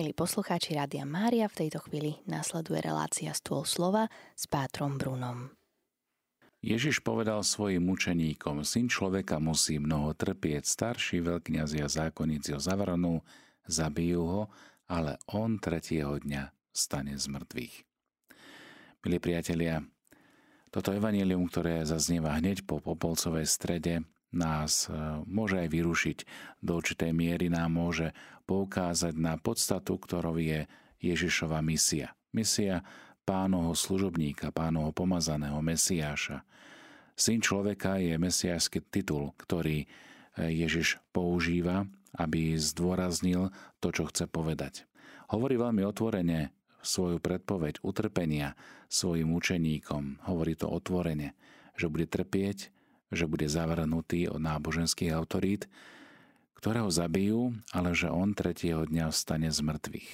Milí poslucháči Rádia Mária, v tejto chvíli nasleduje relácia Stôl slova s Pátrom Brunom. Ježiš povedal svojim mučeníkom, syn človeka musí mnoho trpieť, starší veľkňazi a zákonníci ho zavrnú, zabijú ho, ale on tretieho dňa stane z mŕtvych. Milí priatelia, toto evanelium, ktoré zaznieva hneď po Popolcovej strede, nás e, môže aj vyrušiť. Do určitej miery nám môže poukázať na podstatu, ktorou je Ježišova misia. Misia pánovho služobníka, pánovho pomazaného Mesiáša. Syn človeka je mesiášsky titul, ktorý e, Ježiš používa, aby zdôraznil to, čo chce povedať. Hovorí veľmi otvorene svoju predpoveď utrpenia svojim učeníkom. Hovorí to otvorene, že bude trpieť, že bude zavrnutý od náboženských autorít, ktoré ho zabijú, ale že on tretieho dňa vstane z mŕtvych.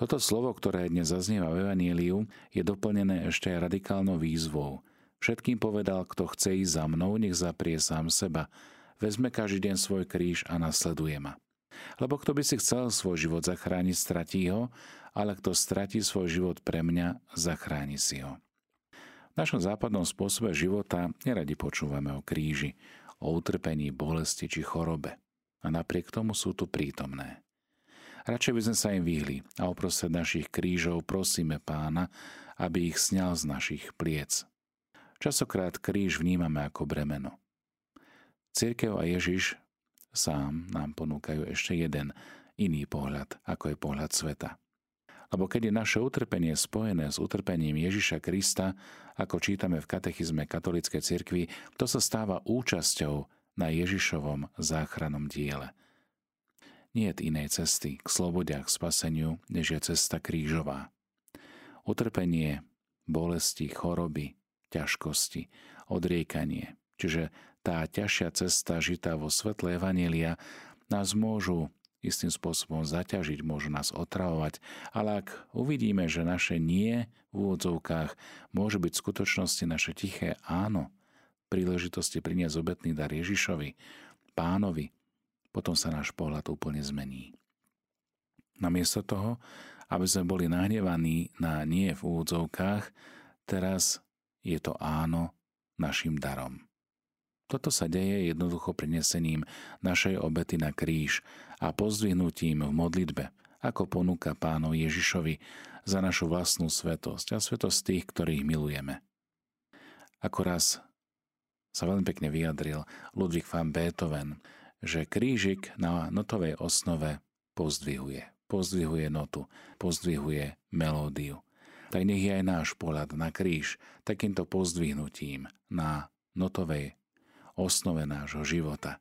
Toto slovo, ktoré dnes zaznieva v Evaníliu, je doplnené ešte aj radikálnou výzvou. Všetkým povedal, kto chce ísť za mnou, nech zaprie sám seba. Vezme každý deň svoj kríž a nasleduje ma. Lebo kto by si chcel svoj život zachrániť, stratí ho, ale kto stratí svoj život pre mňa, zachráni si ho. V našom západnom spôsobe života neradi počúvame o kríži, o utrpení, bolesti či chorobe. A napriek tomu sú tu prítomné. Radšej by sme sa im vyhli a uprostred našich krížov prosíme pána, aby ich sňal z našich pliec. Časokrát kríž vnímame ako bremeno. Církev a Ježiš sám nám ponúkajú ešte jeden iný pohľad, ako je pohľad sveta. Lebo keď je naše utrpenie spojené s utrpením Ježiša Krista, ako čítame v katechizme katolíckej cirkvi, to sa stáva účasťou na Ježišovom záchranom diele. Nie je inej cesty k slobode a k spaseniu, než je cesta krížová. Utrpenie, bolesti, choroby, ťažkosti, odriekanie, čiže tá ťažšia cesta žitá vo svetle Evanielia nás môžu istým spôsobom zaťažiť, môžu nás otravovať, ale ak uvidíme, že naše nie v úvodzovkách môže byť v skutočnosti naše tiché áno, príležitosti priniesť obetný dar Ježišovi, pánovi, potom sa náš pohľad úplne zmení. Namiesto toho, aby sme boli nahnevaní na nie v úvodzovkách, teraz je to áno našim darom. Toto sa deje jednoducho prinesením našej obety na kríž a pozdvihnutím v modlitbe, ako ponúka pánov Ježišovi za našu vlastnú svetosť a svetosť tých, ktorých milujeme. Ako raz sa veľmi pekne vyjadril Ludwig van Beethoven, že krížik na notovej osnove pozdvihuje. Pozdvihuje notu, pozdvihuje melódiu. Tak nech je aj náš pohľad na kríž takýmto pozdvihnutím na notovej osnove nášho života.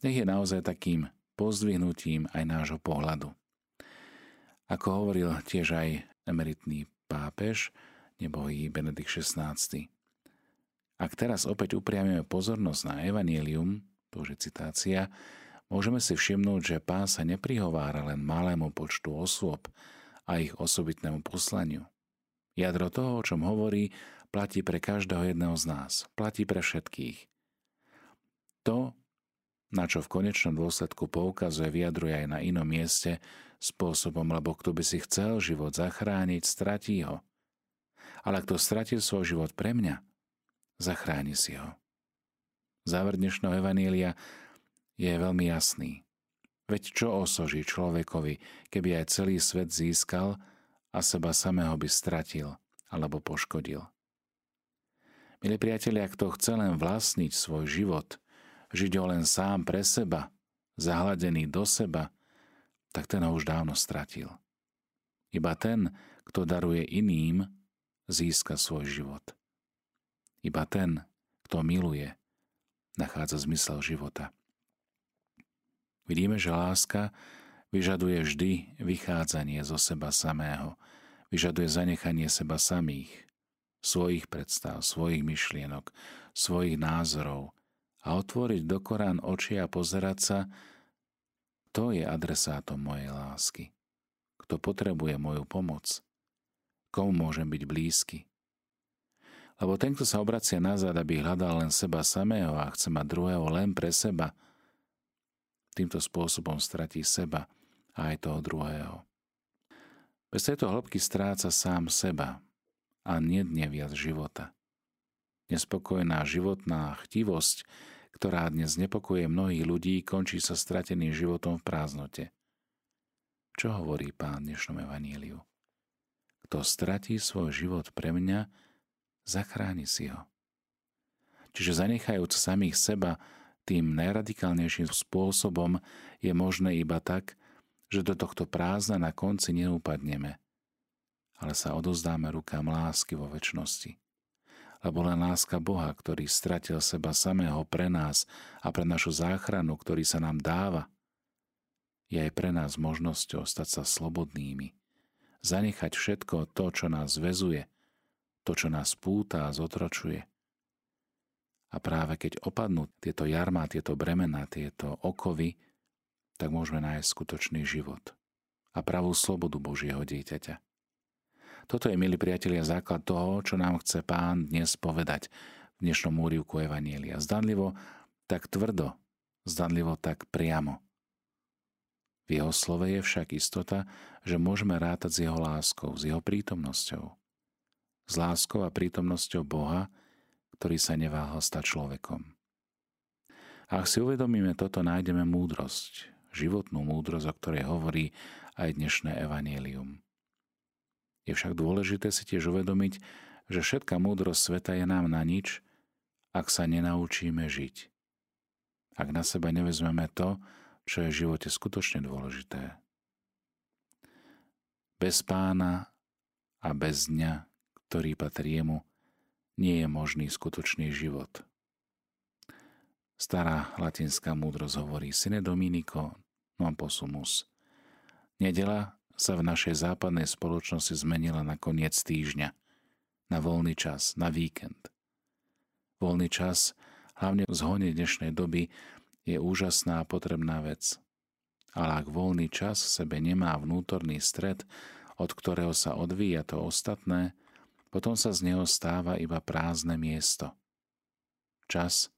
Nech je naozaj takým pozdvihnutím aj nášho pohľadu. Ako hovoril tiež aj emeritný pápež, nebohý Benedikt XVI. Ak teraz opäť upriamime pozornosť na Evangelium, to je citácia, môžeme si všimnúť, že pán sa neprihovára len malému počtu osôb a ich osobitnému poslaniu. Jadro toho, o čom hovorí, platí pre každého jedného z nás, platí pre všetkých. To, na čo v konečnom dôsledku poukazuje, vyjadruje aj na inom mieste spôsobom, lebo kto by si chcel život zachrániť, stratí ho. Ale kto stratil svoj život pre mňa, zachráni si ho. Záver dnešného Evanília je veľmi jasný. Veď čo osoží človekovi, keby aj celý svet získal a seba samého by stratil alebo poškodil. Milí priatelia, kto chce len vlastniť svoj život – žiť ho len sám pre seba, zahladený do seba, tak ten ho už dávno stratil. Iba ten, kto daruje iným, získa svoj život. Iba ten, kto miluje, nachádza zmysel života. Vidíme, že láska vyžaduje vždy vychádzanie zo seba samého, vyžaduje zanechanie seba samých, svojich predstav, svojich myšlienok, svojich názorov, a otvoriť do Korán oči a pozerať sa, kto je adresátom mojej lásky, kto potrebuje moju pomoc, komu môžem byť blízky. Lebo ten, kto sa obracia nazad, aby hľadal len seba samého a chce mať druhého len pre seba, týmto spôsobom stratí seba a aj toho druhého. Bez tejto hĺbky stráca sám seba a nedne viac života. Nespokojná životná chtivosť, ktorá dnes nepokoje mnohých ľudí, končí sa strateným životom v prázdnote. Čo hovorí pán dnešnom evaníliu? Kto stratí svoj život pre mňa, zachráni si ho. Čiže zanechajúc samých seba tým najradikálnejším spôsobom je možné iba tak, že do tohto prázdna na konci neupadneme, ale sa odozdáme rukám lásky vo väčšnosti. Lebo len láska Boha, ktorý stratil seba samého pre nás a pre našu záchranu, ktorý sa nám dáva, je aj pre nás možnosťou stať sa slobodnými, zanechať všetko to, čo nás vezuje, to, čo nás púta a zotročuje. A práve keď opadnú tieto jarma, tieto bremena, tieto okovy, tak môžeme nájsť skutočný život a pravú slobodu Božieho dieťaťa. Toto je, milí priatelia, základ toho, čo nám chce pán dnes povedať v dnešnom úrivku Evanielia. Zdanlivo tak tvrdo, zdanlivo tak priamo. V jeho slove je však istota, že môžeme rátať s jeho láskou, s jeho prítomnosťou. S láskou a prítomnosťou Boha, ktorý sa neváhal stať človekom. Ak si uvedomíme toto, nájdeme múdrosť, životnú múdrosť, o ktorej hovorí aj dnešné evanielium. Je však dôležité si tiež uvedomiť, že všetká múdrosť sveta je nám na nič, ak sa nenaučíme žiť. Ak na seba nevezmeme to, čo je v živote skutočne dôležité. Bez pána a bez dňa, ktorý patrí jemu, nie je možný skutočný život. Stará latinská múdrosť hovorí Sine Dominico non possumus. Nedela sa v našej západnej spoločnosti zmenila na koniec týždňa, na voľný čas, na víkend. Voľný čas, hlavne v zhone dnešnej doby, je úžasná a potrebná vec. Ale ak voľný čas v sebe nemá vnútorný stred, od ktorého sa odvíja to ostatné, potom sa z neho stáva iba prázdne miesto. Čas,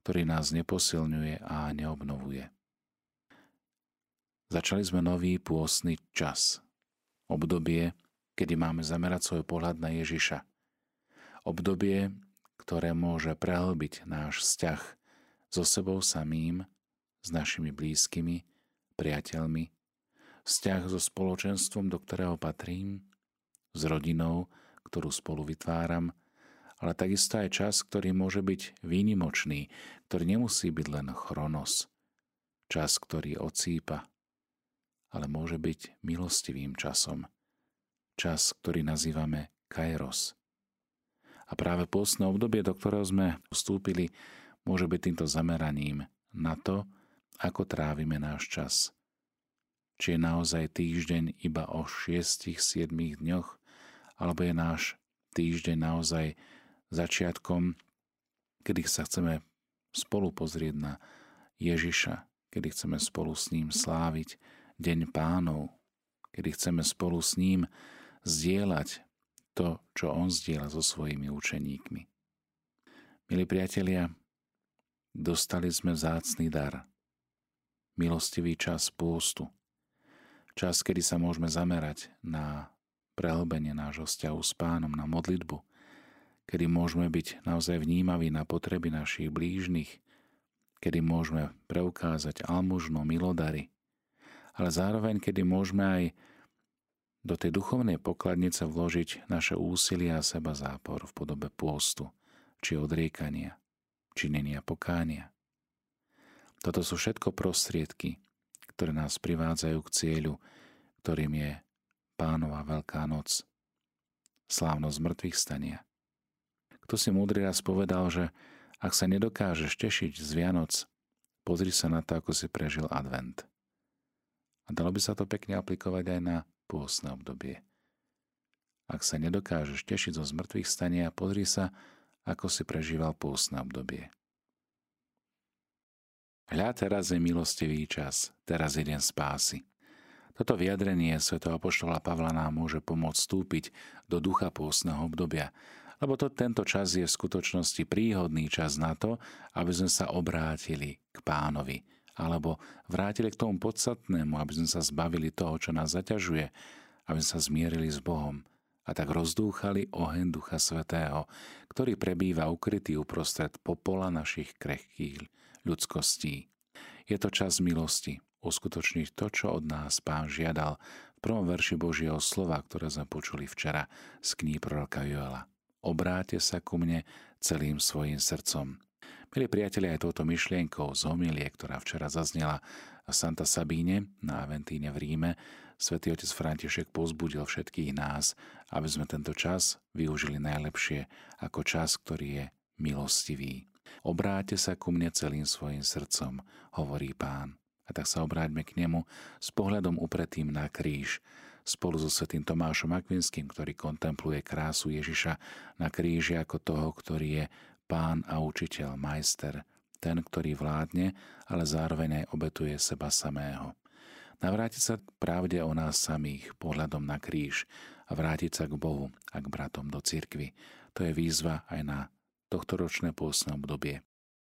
ktorý nás neposilňuje a neobnovuje. Začali sme nový pôstny čas. Obdobie, kedy máme zamerať svoj pohľad na Ježiša. Obdobie, ktoré môže prehlbiť náš vzťah so sebou samým, s našimi blízkymi, priateľmi, vzťah so spoločenstvom, do ktorého patrím, s rodinou, ktorú spolu vytváram, ale takisto aj čas, ktorý môže byť výnimočný, ktorý nemusí byť len chronos, čas, ktorý ocípa, ale môže byť milostivým časom. Čas, ktorý nazývame kairos. A práve postné obdobie, do ktorého sme vstúpili, môže byť týmto zameraním na to, ako trávime náš čas. Či je naozaj týždeň iba o 6-7 dňoch, alebo je náš týždeň naozaj začiatkom, kedy sa chceme spolu pozrieť na Ježiša, kedy chceme spolu s ním sláviť, deň pánov, kedy chceme spolu s ním zdieľať to, čo on zdieľa so svojimi učeníkmi. Milí priatelia, dostali sme zácný dar, milostivý čas pôstu, čas, kedy sa môžeme zamerať na prehlbenie nášho vzťahu s pánom, na modlitbu, kedy môžeme byť naozaj vnímaví na potreby našich blížnych, kedy môžeme preukázať almužno milodary, ale zároveň, kedy môžeme aj do tej duchovnej pokladnice vložiť naše úsilie a seba zápor v podobe pôstu, či odriekania, činenia pokánia. Toto sú všetko prostriedky, ktoré nás privádzajú k cieľu, ktorým je pánova Veľká noc, slávnosť mŕtvych stania. Kto si múdry raz povedal, že ak sa nedokážeš tešiť z Vianoc, pozri sa na to, ako si prežil advent. A dalo by sa to pekne aplikovať aj na pôstne obdobie. Ak sa nedokážeš tešiť zo zmrtvých stania, pozri sa, ako si prežíval pôstne obdobie. Hľa teraz je milostivý čas, teraz je deň spásy. Toto vyjadrenie Sv. Apoštola Pavla nám môže pomôcť vstúpiť do ducha pôstneho obdobia, lebo to, tento čas je v skutočnosti príhodný čas na to, aby sme sa obrátili k pánovi, alebo vrátili k tomu podstatnému, aby sme sa zbavili toho, čo nás zaťažuje aby sa zmierili s Bohom a tak rozdúchali oheň Ducha Svetého, ktorý prebýva ukrytý uprostred popola našich krehkých ľudskostí. Je to čas milosti, uskutočniť to, čo od nás Pán žiadal v prvom verši Božieho slova, ktoré sme počuli včera z kníh proroka Joela. Obráte sa ku mne celým svojim srdcom. Milí priatelia, aj touto myšlienkou z homilie, ktorá včera zaznela v Santa Sabíne na Aventíne v Ríme, svätý otec František pozbudil všetkých nás, aby sme tento čas využili najlepšie ako čas, ktorý je milostivý. Obráte sa ku mne celým svojim srdcom, hovorí pán. A tak sa obráťme k nemu s pohľadom upretým na kríž, spolu so svetým Tomášom Akvinským, ktorý kontempluje krásu Ježiša na kríži ako toho, ktorý je pán a učiteľ, majster, ten, ktorý vládne, ale zároveň aj obetuje seba samého. Navrátiť sa pravde o nás samých pohľadom na kríž a vrátiť sa k Bohu a k bratom do cirkvy. To je výzva aj na tohto ročné pôstne obdobie.